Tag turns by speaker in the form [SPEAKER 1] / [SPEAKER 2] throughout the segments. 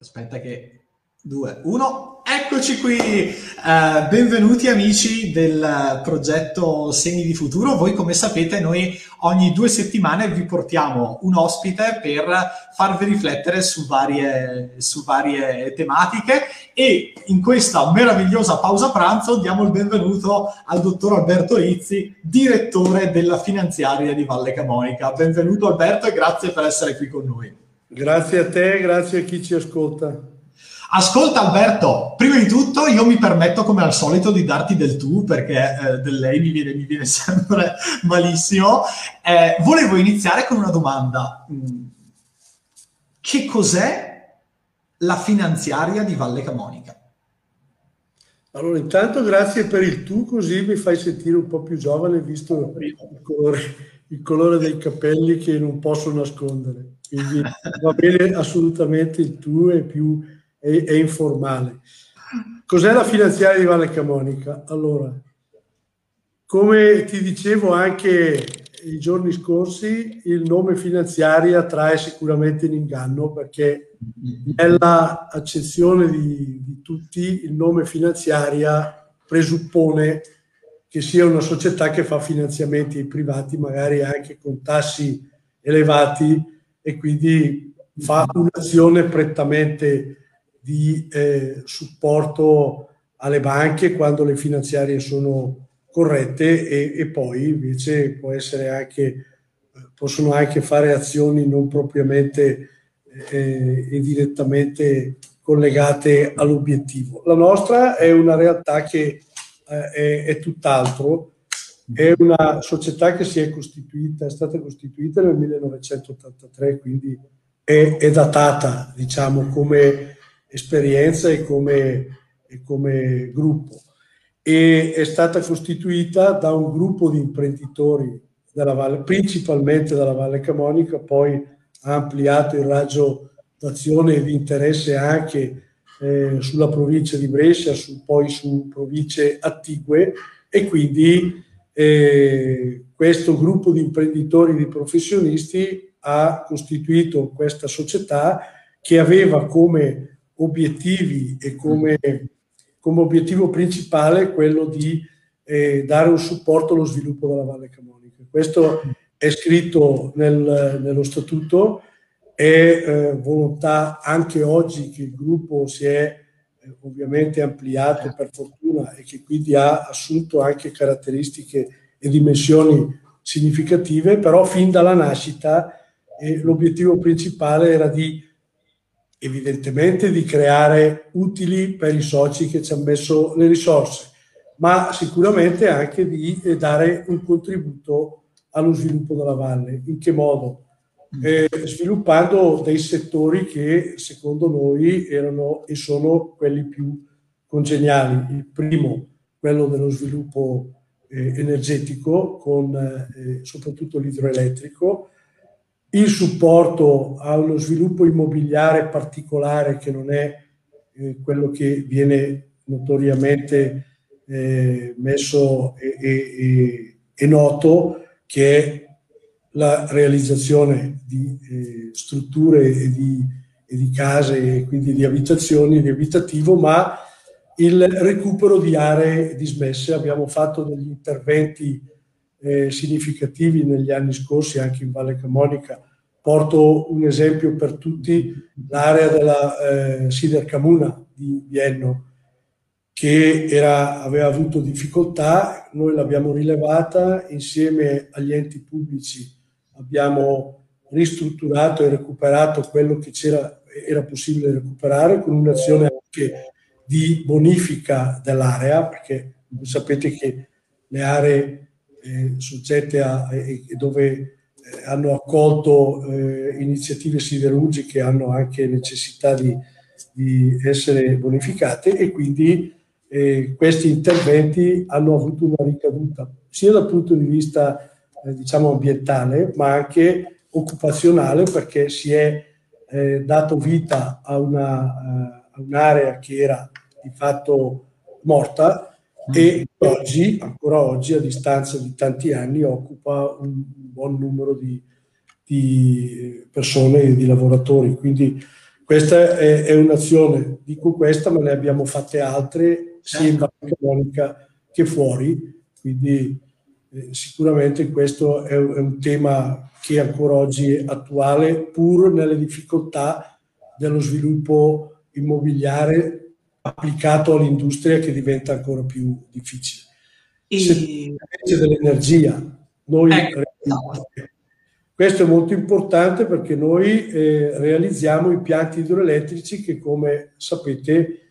[SPEAKER 1] Aspetta che... Due, uno, eccoci qui! Uh, benvenuti amici del progetto Segni di Futuro. Voi come sapete noi ogni due settimane vi portiamo un ospite per farvi riflettere su varie, su varie tematiche e in questa meravigliosa pausa pranzo diamo il benvenuto al dottor Alberto Rizzi, direttore della finanziaria di Valle Camonica. Benvenuto Alberto e grazie per essere qui con noi.
[SPEAKER 2] Grazie a te, grazie a chi ci ascolta.
[SPEAKER 1] Ascolta Alberto, prima di tutto io mi permetto come al solito di darti del tu perché eh, del lei mi viene, mi viene sempre malissimo. Eh, volevo iniziare con una domanda. Mm. Che cos'è la finanziaria di Valle Camonica?
[SPEAKER 2] Allora, intanto grazie per il tu, così mi fai sentire un po' più giovane visto il colore, il colore dei capelli che non posso nascondere quindi va bene assolutamente il tuo, è più è, è informale. Cos'è la finanziaria di Valle Camonica? Allora, come ti dicevo anche i giorni scorsi, il nome finanziaria trae sicuramente in inganno perché nella accezione di, di tutti il nome finanziaria presuppone che sia una società che fa finanziamenti ai privati, magari anche con tassi elevati, e quindi fa un'azione prettamente di eh, supporto alle banche quando le finanziarie sono corrette e, e poi invece può essere anche, possono anche fare azioni non propriamente eh, e direttamente collegate all'obiettivo. La nostra è una realtà che eh, è, è tutt'altro, è una società che si è costituita, è stata costituita nel 1983, quindi è, è datata, diciamo, come esperienza e come, e come gruppo. E è stata costituita da un gruppo di imprenditori della Valle, principalmente dalla Valle Camonica, poi ha ampliato il raggio d'azione e di interesse anche eh, sulla provincia di Brescia, su, poi su province attigue e quindi e questo gruppo di imprenditori, di professionisti ha costituito questa società che aveva come obiettivi e come, come obiettivo principale quello di eh, dare un supporto allo sviluppo della Valle Camonica. Questo è scritto nel, nello statuto, è eh, volontà anche oggi che il gruppo si è ovviamente ampliato per fortuna e che quindi ha assunto anche caratteristiche e dimensioni significative, però fin dalla nascita eh, l'obiettivo principale era di evidentemente di creare utili per i soci che ci hanno messo le risorse, ma sicuramente anche di eh, dare un contributo allo sviluppo della valle. In che modo? Eh, sviluppando dei settori che secondo noi erano e sono quelli più congeniali. Il primo, quello dello sviluppo eh, energetico, con eh, soprattutto l'idroelettrico, il supporto a uno sviluppo immobiliare particolare che non è eh, quello che viene notoriamente eh, messo e, e, e noto, che è la realizzazione di eh, strutture e di, e di, case e quindi di abitazioni, di abitativo, ma il recupero di aree dismesse. Abbiamo fatto degli interventi eh, significativi negli anni scorsi anche in Valle Camonica. Porto un esempio per tutti, l'area della eh, Sider Camuna di, di Enno, che era, aveva avuto difficoltà, noi l'abbiamo rilevata insieme agli enti pubblici abbiamo ristrutturato e recuperato quello che era possibile recuperare con un'azione anche di bonifica dell'area, perché sapete che le aree eh, soggette a, eh, dove hanno accolto eh, iniziative siderurgiche hanno anche necessità di, di essere bonificate e quindi eh, questi interventi hanno avuto una ricaduta sia dal punto di vista eh, diciamo ambientale, ma anche occupazionale perché si è eh, dato vita a, una, uh, un'area che era di fatto morta e oggi, ancora oggi, a distanza di tanti anni, occupa un buon numero di, di persone e di lavoratori. Quindi questa è, è, un'azione, dico questa, ma ne abbiamo fatte altre sia in Valle Camonica che fuori, quindi eh, sicuramente questo è, è, un tema che ancora oggi è attuale, pur nelle difficoltà dello sviluppo immobiliare applicato all'industria che diventa ancora più difficile. E... dell'energia, noi ecco. Questo è molto importante perché noi eh, realizziamo impianti idroelettrici che, come sapete,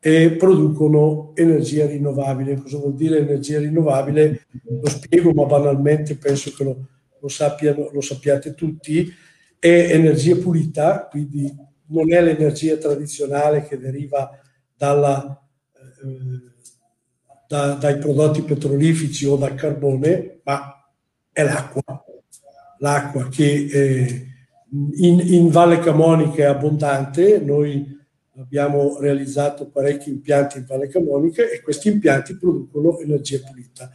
[SPEAKER 2] eh, producono energia rinnovabile. Cosa vuol dire energia rinnovabile? Lo spiego, ma banalmente penso che lo, lo, sappiano, lo sappiate tutti. È energia pulita, quindi non è l'energia tradizionale che deriva dalla, eh, da, dai prodotti petroliferi o dal carbone, ma è l'acqua l'acqua che eh, in, in, Valle Camonica è abbondante, noi abbiamo realizzato parecchi impianti in Valle Camonica e questi impianti producono energia pulita.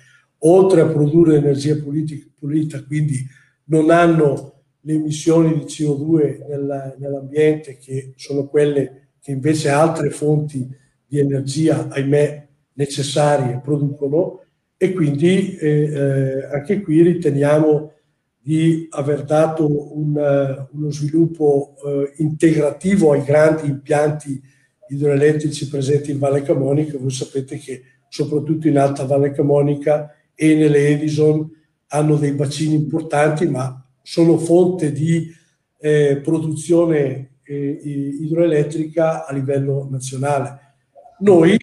[SPEAKER 2] Oltre a produrre energia pulita, quindi non hanno le emissioni di CO2 nella, nell'ambiente, che sono quelle che invece altre fonti di energia, ahimè, necessarie producono, e quindi eh, eh, anche qui riteniamo di aver dato un, eh, uno sviluppo eh, integrativo ai grandi impianti idroelettrici presenti in Valle Camonica. Voi sapete che soprattutto in Alta Valle Camonica e nelle Edison hanno dei bacini importanti, ma sono fonte di eh, produzione eh, idroelettrica a livello nazionale. Noi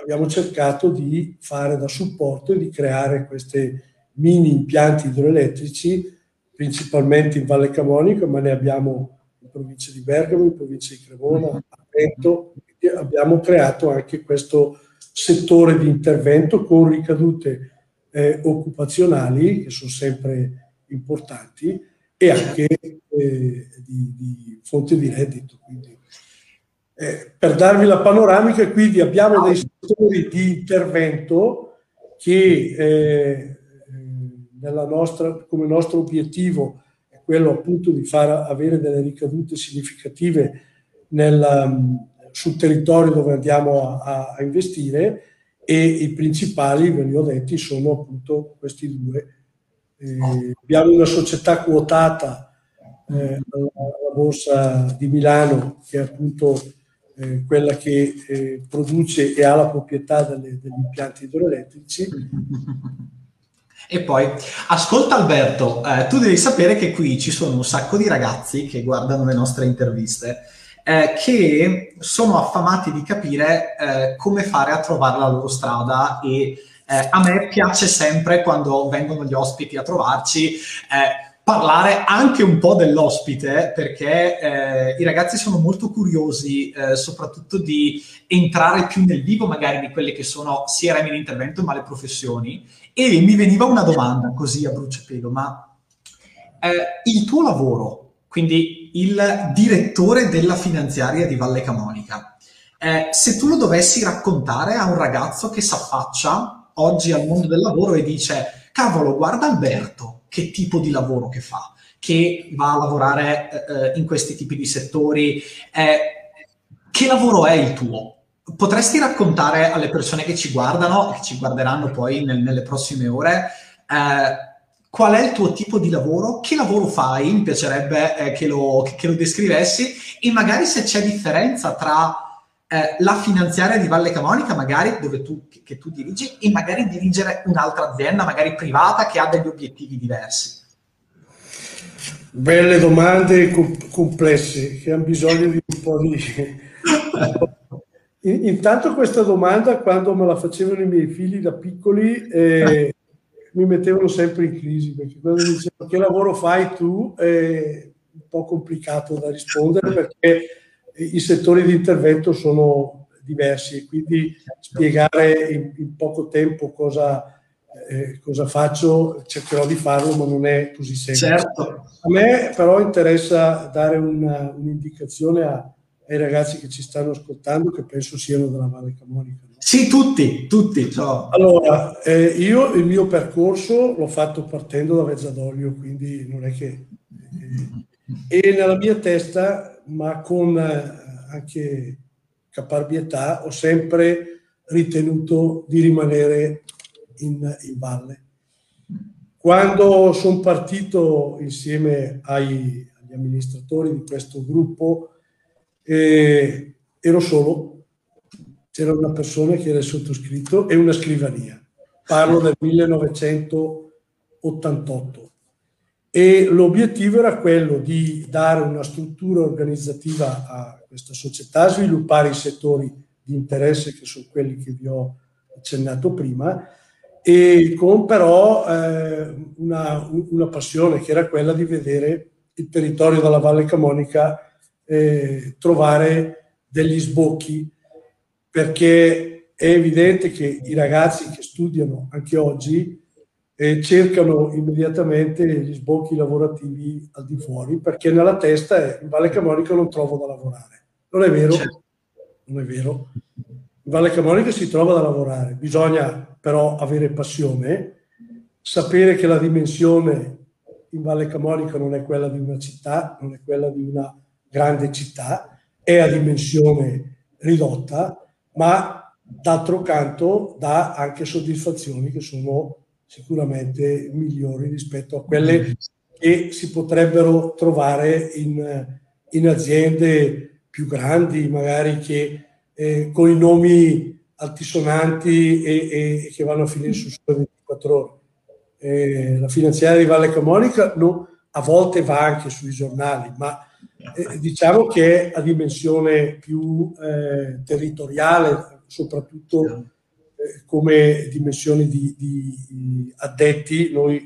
[SPEAKER 2] abbiamo cercato di fare da supporto e di creare questi mini impianti idroelettrici principalmente in Valle Camonica, ma ne abbiamo in provincia di Bergamo, in provincia di Cremona, a Trento. Abbiamo creato anche questo settore di intervento con ricadute eh, occupazionali che sono sempre importanti e anche eh, di, di, fonte di reddito. Eh, per darvi la panoramica, quindi abbiamo dei settori di intervento che eh, nostra, come nostro obiettivo è quello appunto di far avere delle ricadute significative nel, sul territorio dove andiamo a, a, investire e i principali, ve li ho detti, sono appunto questi due. Eh, abbiamo una società quotata eh, alla borsa di Milano che è appunto eh, quella che eh, produce e ha la proprietà delle, degli impianti idroelettrici
[SPEAKER 1] E poi, ascolta Alberto, eh, tu devi sapere che qui ci sono un sacco di ragazzi che guardano le nostre interviste eh, che sono affamati di capire eh, come fare a trovare la loro strada e eh, a me piace sempre quando vengono gli ospiti a trovarci eh, parlare anche un po' dell'ospite perché eh, i ragazzi sono molto curiosi eh, soprattutto di entrare più nel vivo magari di quelle che sono sia remi di intervento ma le professioni. E mi veniva una domanda così a bruciapelo, ma eh, il tuo lavoro, quindi il direttore della finanziaria di Valle Camonica, eh, se tu lo dovessi raccontare a un ragazzo che si affaccia oggi al mondo del lavoro e dice, cavolo, guarda Alberto, che tipo di lavoro che fa, che va a lavorare eh, in questi tipi di settori, eh, che lavoro è il tuo? potresti raccontare alle persone che ci guardano, che ci guarderanno poi nel, nelle prossime ore, eh, qual è il tuo tipo di lavoro, che lavoro fai, mi piacerebbe eh, che, lo, che, lo, descrivessi. E magari se c'è differenza tra eh, la finanziaria di Valle Camonica, magari dove tu, che, che tu dirigi, e magari dirigere un'altra azienda, magari privata, che ha degli obiettivi diversi.
[SPEAKER 2] Belle domande complesse che hanno bisogno di un po' di Intanto questa domanda, quando me la facevano i miei figli da piccoli, eh, mi mettevano sempre in crisi, perché quando mi dicevano che lavoro fai tu, è un po' complicato da rispondere perché i settori di intervento sono diversi e quindi spiegare in, in poco tempo cosa, eh, cosa, faccio cercherò di farlo, ma non è così semplice. Certo. A me però interessa dare una, un'indicazione a ai ragazzi che ci stanno ascoltando, che penso siano della Valle Camonica. No?
[SPEAKER 1] Sì, tutti, tutti. Ciao.
[SPEAKER 2] Allora, eh, io il mio percorso l'ho fatto partendo da Vezzadoglio, quindi non è che... Eh, e nella mia testa ma con eh, anche caparbietà ho sempre ritenuto di rimanere in, in valle. Quando sono partito insieme ai, agli amministratori di questo gruppo, eh, ero solo, c'era una persona che era il sottoscritto e una scrivania. Parlo del 1988 e l'obiettivo era quello di dare una struttura organizzativa a questa società, sviluppare i settori di interesse che sono quelli che vi ho accennato prima e con però eh, una, una, passione che era quella di vedere il territorio della Valle Camonica eh, trovare degli sbocchi perché è evidente che i ragazzi che studiano anche oggi e cercano immediatamente gli sbocchi lavorativi al di fuori, perché nella testa è in Valle Camonica non trovo da lavorare. Non è vero? Certo. Non è vero. In Valle Camonica si trova da lavorare, bisogna però avere passione, sapere che la dimensione in Valle Camonica non è quella di una città, non è quella di una grande città, è a dimensione ridotta, ma d'altro canto dà anche soddisfazioni che sono sicuramente migliori rispetto a quelle che si potrebbero trovare in, in aziende più grandi, magari che eh, con i nomi altisonanti e, e, che vanno a finire su sole 24 ore. Eh, la finanziaria di Valle Camonica no, a volte va anche sui giornali, ma eh, diciamo che è a dimensione più eh, territoriale, soprattutto come dimensioni di, di, addetti, noi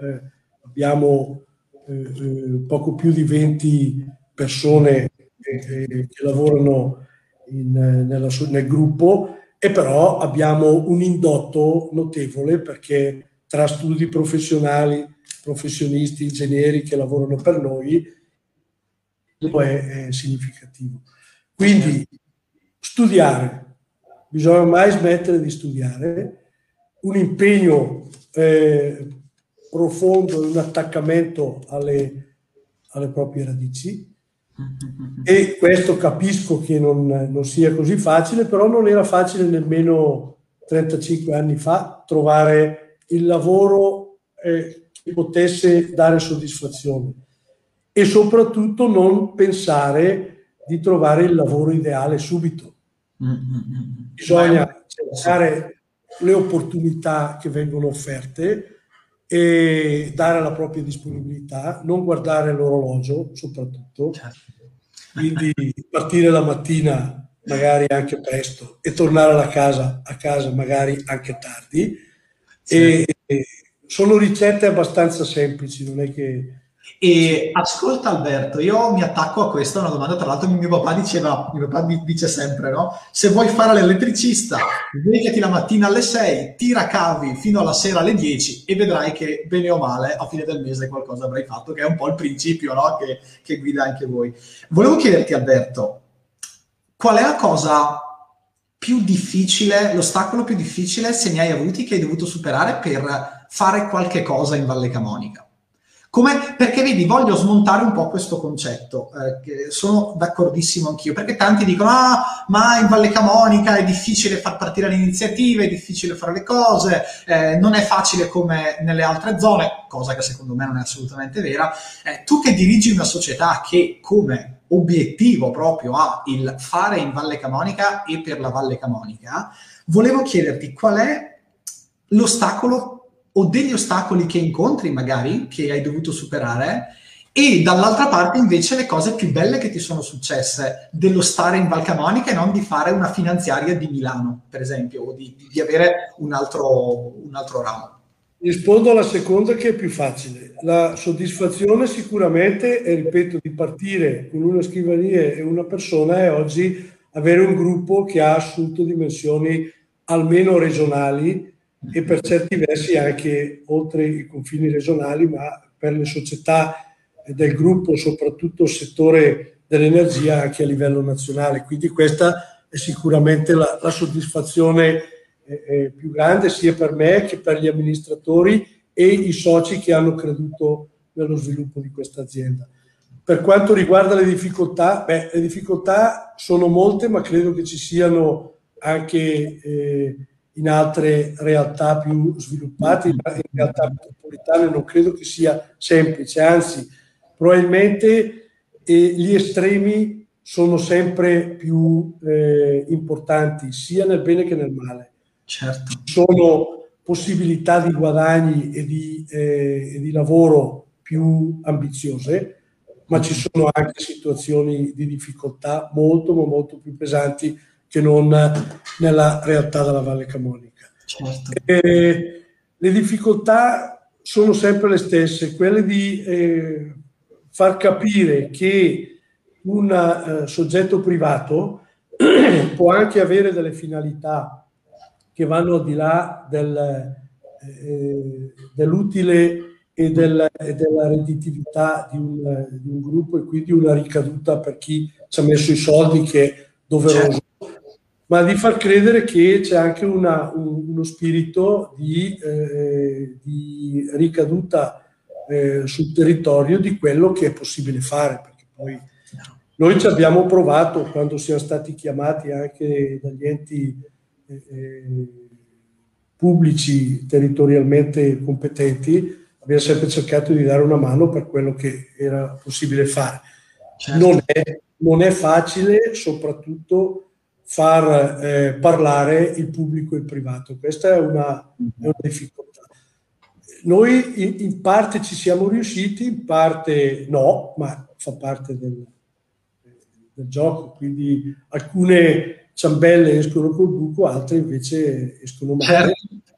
[SPEAKER 2] eh, abbiamo eh, eh poco più di 20 persone che lavorano in, nella, nel gruppo e però abbiamo un indotto notevole perché tra studi professionali, professionisti, ingegneri che lavorano per noi, è, è significativo. Quindi studiare, bisogna mai smettere di studiare, un impegno eh, profondo e un attaccamento alle, alle, proprie radici. E questo capisco che non, non, sia così facile, però non era facile nemmeno 35 anni fa trovare il lavoro eh, che potesse dare soddisfazione. E soprattutto non pensare di trovare il lavoro ideale subito Bisogna cercare le opportunità che vengono offerte e dare la propria disponibilità, non guardare l'orologio soprattutto, certo. quindi partire la mattina magari anche presto e tornare alla casa, a casa magari anche tardi. E, e sono ricette abbastanza semplici, non è che
[SPEAKER 1] e ascolta Alberto, io mi attacco a questa, una domanda tra l'altro mio papà diceva, mio papà dice sempre, no? Se vuoi fare l'elettricista, svegliati la mattina alle 6, tira cavi fino alla sera alle 10 e vedrai che bene o male a fine del mese qualcosa avrai fatto, che è un po' il principio no? che, che guida anche voi. Volevo chiederti Alberto, qual è la cosa più difficile, l'ostacolo più difficile se ne hai avuti che hai dovuto superare per fare qualche cosa in Valle Camonica? Come, perché vedi, voglio smontare un po' questo concetto, eh, sono d'accordissimo anch'io, perché tanti dicono, ah, ma in Valle Camonica è difficile far partire le iniziative, è difficile fare le cose, eh, non è facile come nelle altre zone, cosa che secondo me non è assolutamente vera. Eh, tu che dirigi una società che come obiettivo proprio ha il fare in Valle Camonica e per la Valle Camonica, volevo chiederti qual è l'ostacolo o degli ostacoli che incontri magari, che hai dovuto superare, e dall'altra parte invece le cose più belle che ti sono successe dello stare in Valcamonica e non di fare una finanziaria di Milano, per esempio, o di, di avere un altro, un altro ramo.
[SPEAKER 2] Rispondo alla seconda che è più facile. La soddisfazione sicuramente, e ripeto, di partire con una scrivania e una persona è oggi avere un gruppo che ha assunto dimensioni almeno regionali e per certi versi anche oltre i confini regionali, ma per le società del gruppo, soprattutto il settore dell'energia anche a livello nazionale. Quindi questa è sicuramente la, la soddisfazione eh, più grande sia per me che per gli amministratori e i soci che hanno creduto nello sviluppo di questa azienda. per quanto riguarda le difficoltà, beh, le difficoltà sono molte, ma credo che ci siano anche eh, in altre realtà più sviluppate, in realtà metropolitane non credo che sia semplice, anzi probabilmente eh, gli estremi sono sempre più eh, importanti sia nel bene che nel male.
[SPEAKER 1] Certo.
[SPEAKER 2] Sono possibilità di guadagni e di, eh, e di lavoro più ambiziose, ma ci sono anche situazioni di difficoltà molto, ma molto più pesanti che non nella realtà della Valle Camonica.
[SPEAKER 1] Certo.
[SPEAKER 2] Eh, le difficoltà sono sempre le stesse, quelle di eh, far capire che un uh, soggetto privato può anche avere delle finalità che vanno al di là del, eh, dell'utile e, del, e della redditività di un, di un, gruppo e quindi una ricaduta per chi ci ha messo i soldi che è doveroso, certo. Ma di far credere che c'è anche una, un, uno spirito di, eh, di ricaduta eh, sul territorio di quello che è possibile fare, perché poi noi ci abbiamo provato quando siamo stati chiamati anche dagli enti eh, eh pubblici territorialmente competenti abbiamo sempre cercato di dare una mano per quello che era possibile fare. Certo. Non, è, non, è, facile soprattutto far eh, parlare il pubblico e il privato, questa è una, è una difficoltà. Noi in, in, parte ci siamo riusciti, in parte no, ma fa parte del, del gioco, quindi alcune ciambelle escono col buco, altre invece escono male. Certo.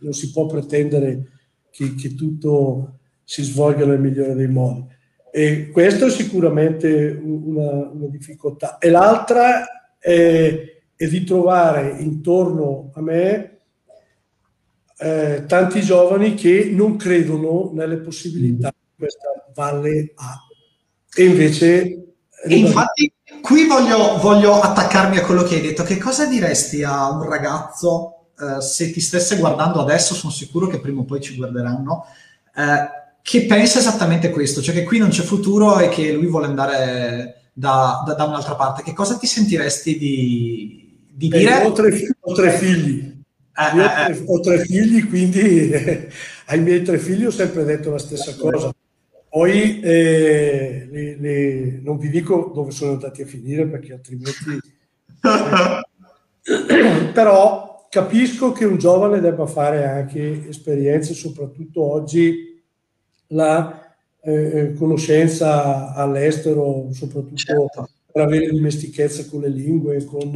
[SPEAKER 2] Non si può pretendere che, che tutto si svolga nel migliore dei modi. E questo è sicuramente una, una difficoltà. E l'altra è, è, di trovare intorno a me eh, tanti giovani che non credono nelle possibilità di questa valle A. E invece...
[SPEAKER 1] E infatti qui voglio, voglio attaccarmi a quello che hai detto. Che cosa diresti a un ragazzo eh, se ti stesse guardando adesso, sono sicuro che prima o poi ci guarderanno, eh, che pensa esattamente questo, cioè che qui non c'è futuro e che lui vuole andare da, da, da un'altra parte. Che cosa ti sentiresti di, di
[SPEAKER 2] eh, dire? Ho tre, ho tre figli. Eh, Io ho, tre, ho tre figli, quindi ai miei tre figli ho sempre detto la stessa cosa. Poi eh, le, le, non vi dico dove sono andati a finire perché altrimenti... però Capisco che un giovane debba fare anche esperienze, soprattutto oggi la eh, eh, conoscenza all'estero, soprattutto certo. per avere dimestichezza con le lingue, con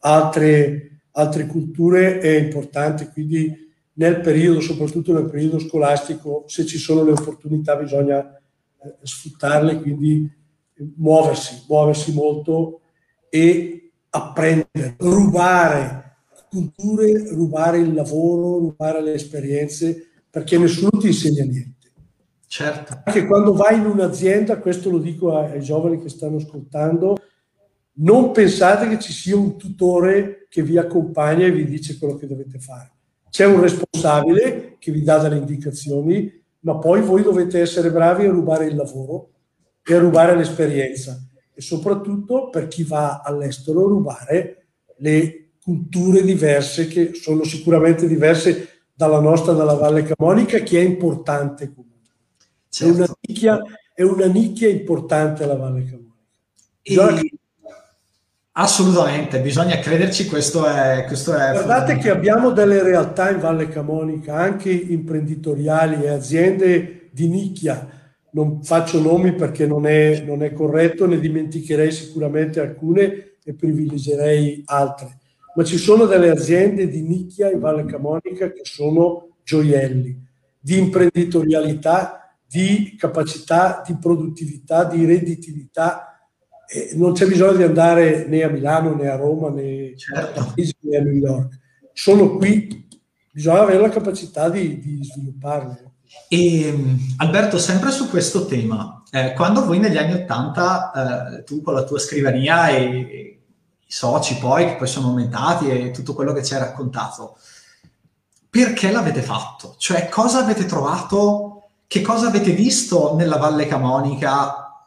[SPEAKER 2] altre, altre culture è importante. Quindi nel periodo, soprattutto nel periodo scolastico, se ci sono le opportunità bisogna eh, sfruttarle, quindi muoversi, muoversi molto e apprendere, rubare culture, rubare il lavoro, rubare le esperienze, perché nessuno ti insegna niente.
[SPEAKER 1] Certo.
[SPEAKER 2] Anche quando vai in un'azienda, questo lo dico ai, ai giovani che stanno ascoltando, non pensate che ci sia un tutore che vi accompagna e vi dice quello che dovete fare. C'è un responsabile che vi dà delle indicazioni, ma poi voi dovete essere bravi a rubare il lavoro e a rubare l'esperienza e soprattutto per chi va all'estero rubare le culture diverse che sono sicuramente diverse dalla nostra, dalla Valle Camonica, che è importante comunque. Certo. È, una nicchia, è, una nicchia, importante la Valle Camonica.
[SPEAKER 1] E... Assolutamente, bisogna crederci, questo è... Questo è
[SPEAKER 2] Guardate che abbiamo delle realtà in Valle Camonica, anche imprenditoriali e aziende di nicchia. Non faccio nomi perché non è, non è corretto, ne dimenticherei sicuramente alcune e privilegierei altre ma ci sono delle aziende di nicchia in Valle Camonica che sono gioielli di imprenditorialità, di capacità, di produttività, di redditività. E non c'è bisogno di andare né a Milano né a Roma né certo. a Parigi né a New York. Sono qui, bisogna avere la capacità di, di svilupparle.
[SPEAKER 1] E, Alberto, sempre su questo tema, eh, quando voi negli anni Ottanta, eh, tu con la tua scrivania e, soci poi, che poi sono aumentati e tutto quello che ci hai raccontato. Perché l'avete fatto? Cioè, cosa avete trovato? Che cosa avete visto nella Valle Camonica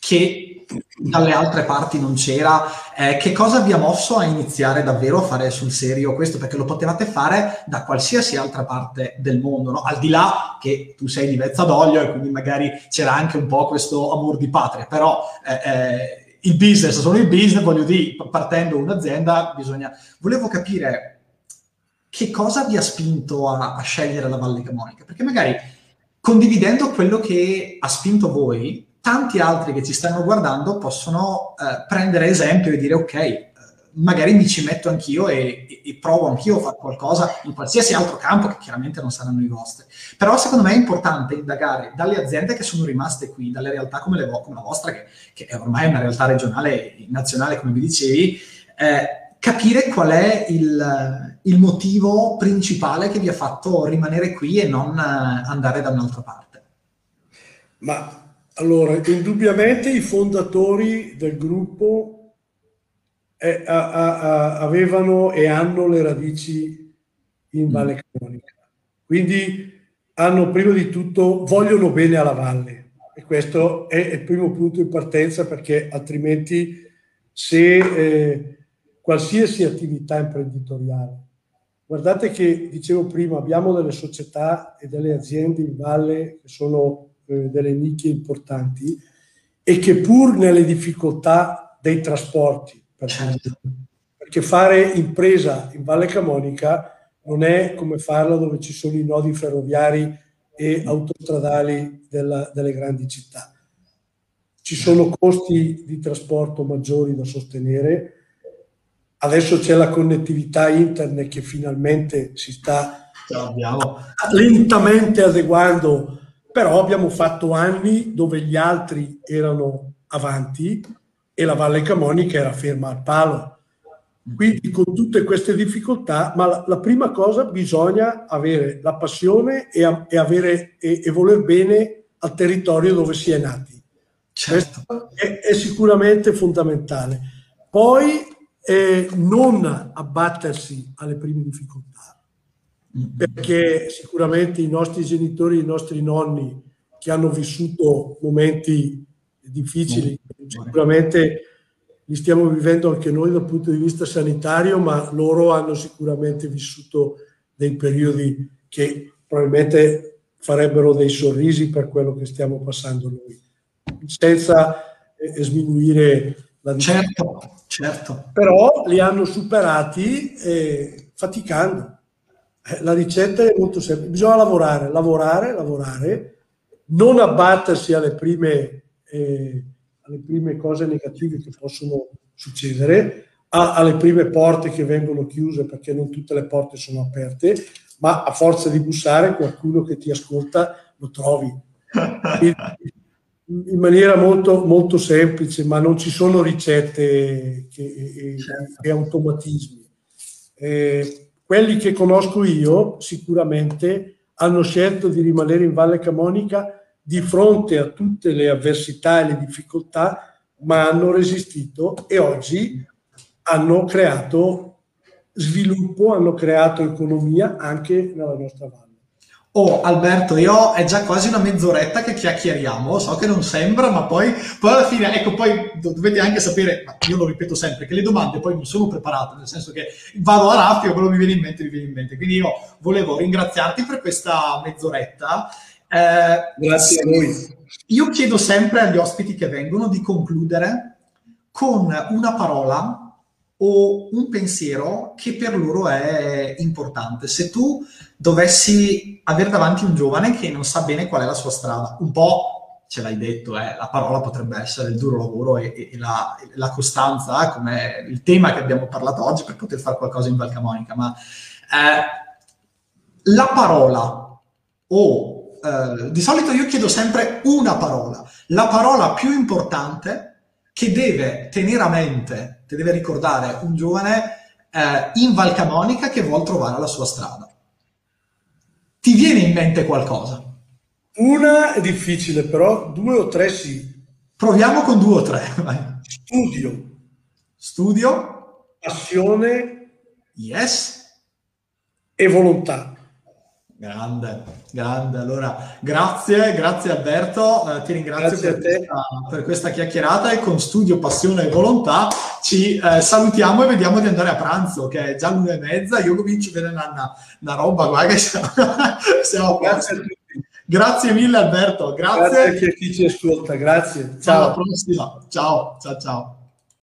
[SPEAKER 1] che dalle altre parti non c'era. Eh, che cosa vi ha mosso a iniziare davvero a fare sul serio questo? Perché lo potevate fare da qualsiasi altra parte del mondo, no? al di là che tu sei di Vezza d'Olio e quindi magari c'era anche un po' questo amor di patria, però eh, eh, il business sono il business, voglio dire, partendo un'azienda bisogna... Volevo capire che cosa vi ha spinto a, a scegliere la Valle Camonica, perché magari condividendo quello che ha spinto voi, tanti altri che ci stanno guardando possono eh, prendere esempio e dire ok, eh, magari mi ci metto anch'io e, e, e, provo anch'io a fare qualcosa in qualsiasi altro campo che chiaramente non saranno i vostri. Però secondo me è importante indagare dalle aziende che sono rimaste qui, dalle realtà come, le, come la vostra, che, che, è ormai una realtà regionale e nazionale, come vi dicevi, eh, capire qual è il, il, motivo principale che vi ha fatto rimanere qui e non eh, andare da un'altra parte.
[SPEAKER 2] Ma allora, indubbiamente i fondatori del gruppo eh, a, a, avevano e hanno le radici in mm. Valle Camonica. Quindi hanno prima di tutto, vogliono bene alla valle e questo è il primo punto in partenza perché altrimenti se eh, qualsiasi attività imprenditoriale, guardate che dicevo prima, abbiamo delle società e delle aziende in valle che sono eh, delle nicchie importanti e che pur nelle difficoltà dei trasporti, per certo. perché fare impresa in Valle Camonica non è come farla dove ci sono i nodi ferroviari e autostradali della, delle grandi città. Ci sono costi di trasporto maggiori da sostenere. Adesso c'è la connettività internet che finalmente si sta lentamente adeguando però abbiamo fatto anni dove gli altri erano avanti e la Valle Camonica era ferma al palo. Quindi con tutte queste difficoltà, ma la, la prima cosa bisogna avere la passione e, e, avere, e, e, voler bene al territorio dove si è nati. Certo. Questo è, è, sicuramente fondamentale. Poi eh, non abbattersi alle prime difficoltà. Perché sicuramente i nostri genitori, i nostri nonni che hanno vissuto momenti difficili, sicuramente li stiamo vivendo anche noi dal punto di vista sanitario, ma loro hanno sicuramente vissuto dei periodi che probabilmente farebbero dei sorrisi per quello che stiamo passando noi, senza eh, sminuire la
[SPEAKER 1] Certo, certo.
[SPEAKER 2] Però li hanno superati eh, faticando eh, la ricetta è molto semplice, bisogna lavorare, lavorare, lavorare, non abbattersi alle prime, eh, alle prime cose negative che possono succedere, a, alle prime porte che vengono chiuse perché non tutte le porte sono aperte, ma a forza di bussare qualcuno che ti ascolta lo trovi. In, maniera molto, molto semplice, ma non ci sono ricette che, e, e automatismi. Eh, quelli che conosco io sicuramente hanno scelto di rimanere in Valle Camonica di fronte a tutte le avversità e le difficoltà, ma hanno resistito e oggi hanno creato sviluppo, hanno creato economia anche nella nostra valle.
[SPEAKER 1] Oh Alberto, io è già quasi una mezz'oretta che chiacchieriamo, so che non sembra, ma poi, poi alla fine, ecco, poi dovete anche sapere, io lo ripeto sempre, che le domande poi non sono preparate, nel senso che vado a raffio, quello mi viene in mente, mi viene in mente. Quindi io volevo ringraziarti per questa mezz'oretta.
[SPEAKER 2] Eh, Grazie a voi.
[SPEAKER 1] Io chiedo sempre agli ospiti che vengono di concludere con una parola o un pensiero che per loro è importante. Se tu dovessi avere davanti un giovane che non sa bene qual è la sua strada, un po' ce l'hai detto, eh, la parola potrebbe essere il duro lavoro e, e la, la, costanza, eh, come il tema che abbiamo parlato oggi per poter fare qualcosa in Valcamonica, ma eh, la parola o eh, di solito io chiedo sempre una parola, la parola più importante che deve tenere a mente, che deve ricordare un giovane eh, in Val Camonica che vuole trovare la sua strada. Ti viene in mente qualcosa?
[SPEAKER 2] Una è difficile, però due o tre sì.
[SPEAKER 1] Proviamo con due o tre.
[SPEAKER 2] Studio.
[SPEAKER 1] Studio.
[SPEAKER 2] Passione.
[SPEAKER 1] Yes.
[SPEAKER 2] E volontà.
[SPEAKER 1] Grande, grande. Allora, grazie, grazie Alberto, eh, ti ringrazio per questa, per questa, chiacchierata e con studio, passione e volontà ci eh, salutiamo e vediamo di andare a pranzo, che è già l'una e mezza, io comincio a vedere una, una, roba, guarda che siamo, siamo grazie a tutti. Grazie mille Alberto, grazie.
[SPEAKER 2] Grazie a chi ci ascolta, grazie.
[SPEAKER 1] Ciao. Alla prossima, ciao, ciao, ciao.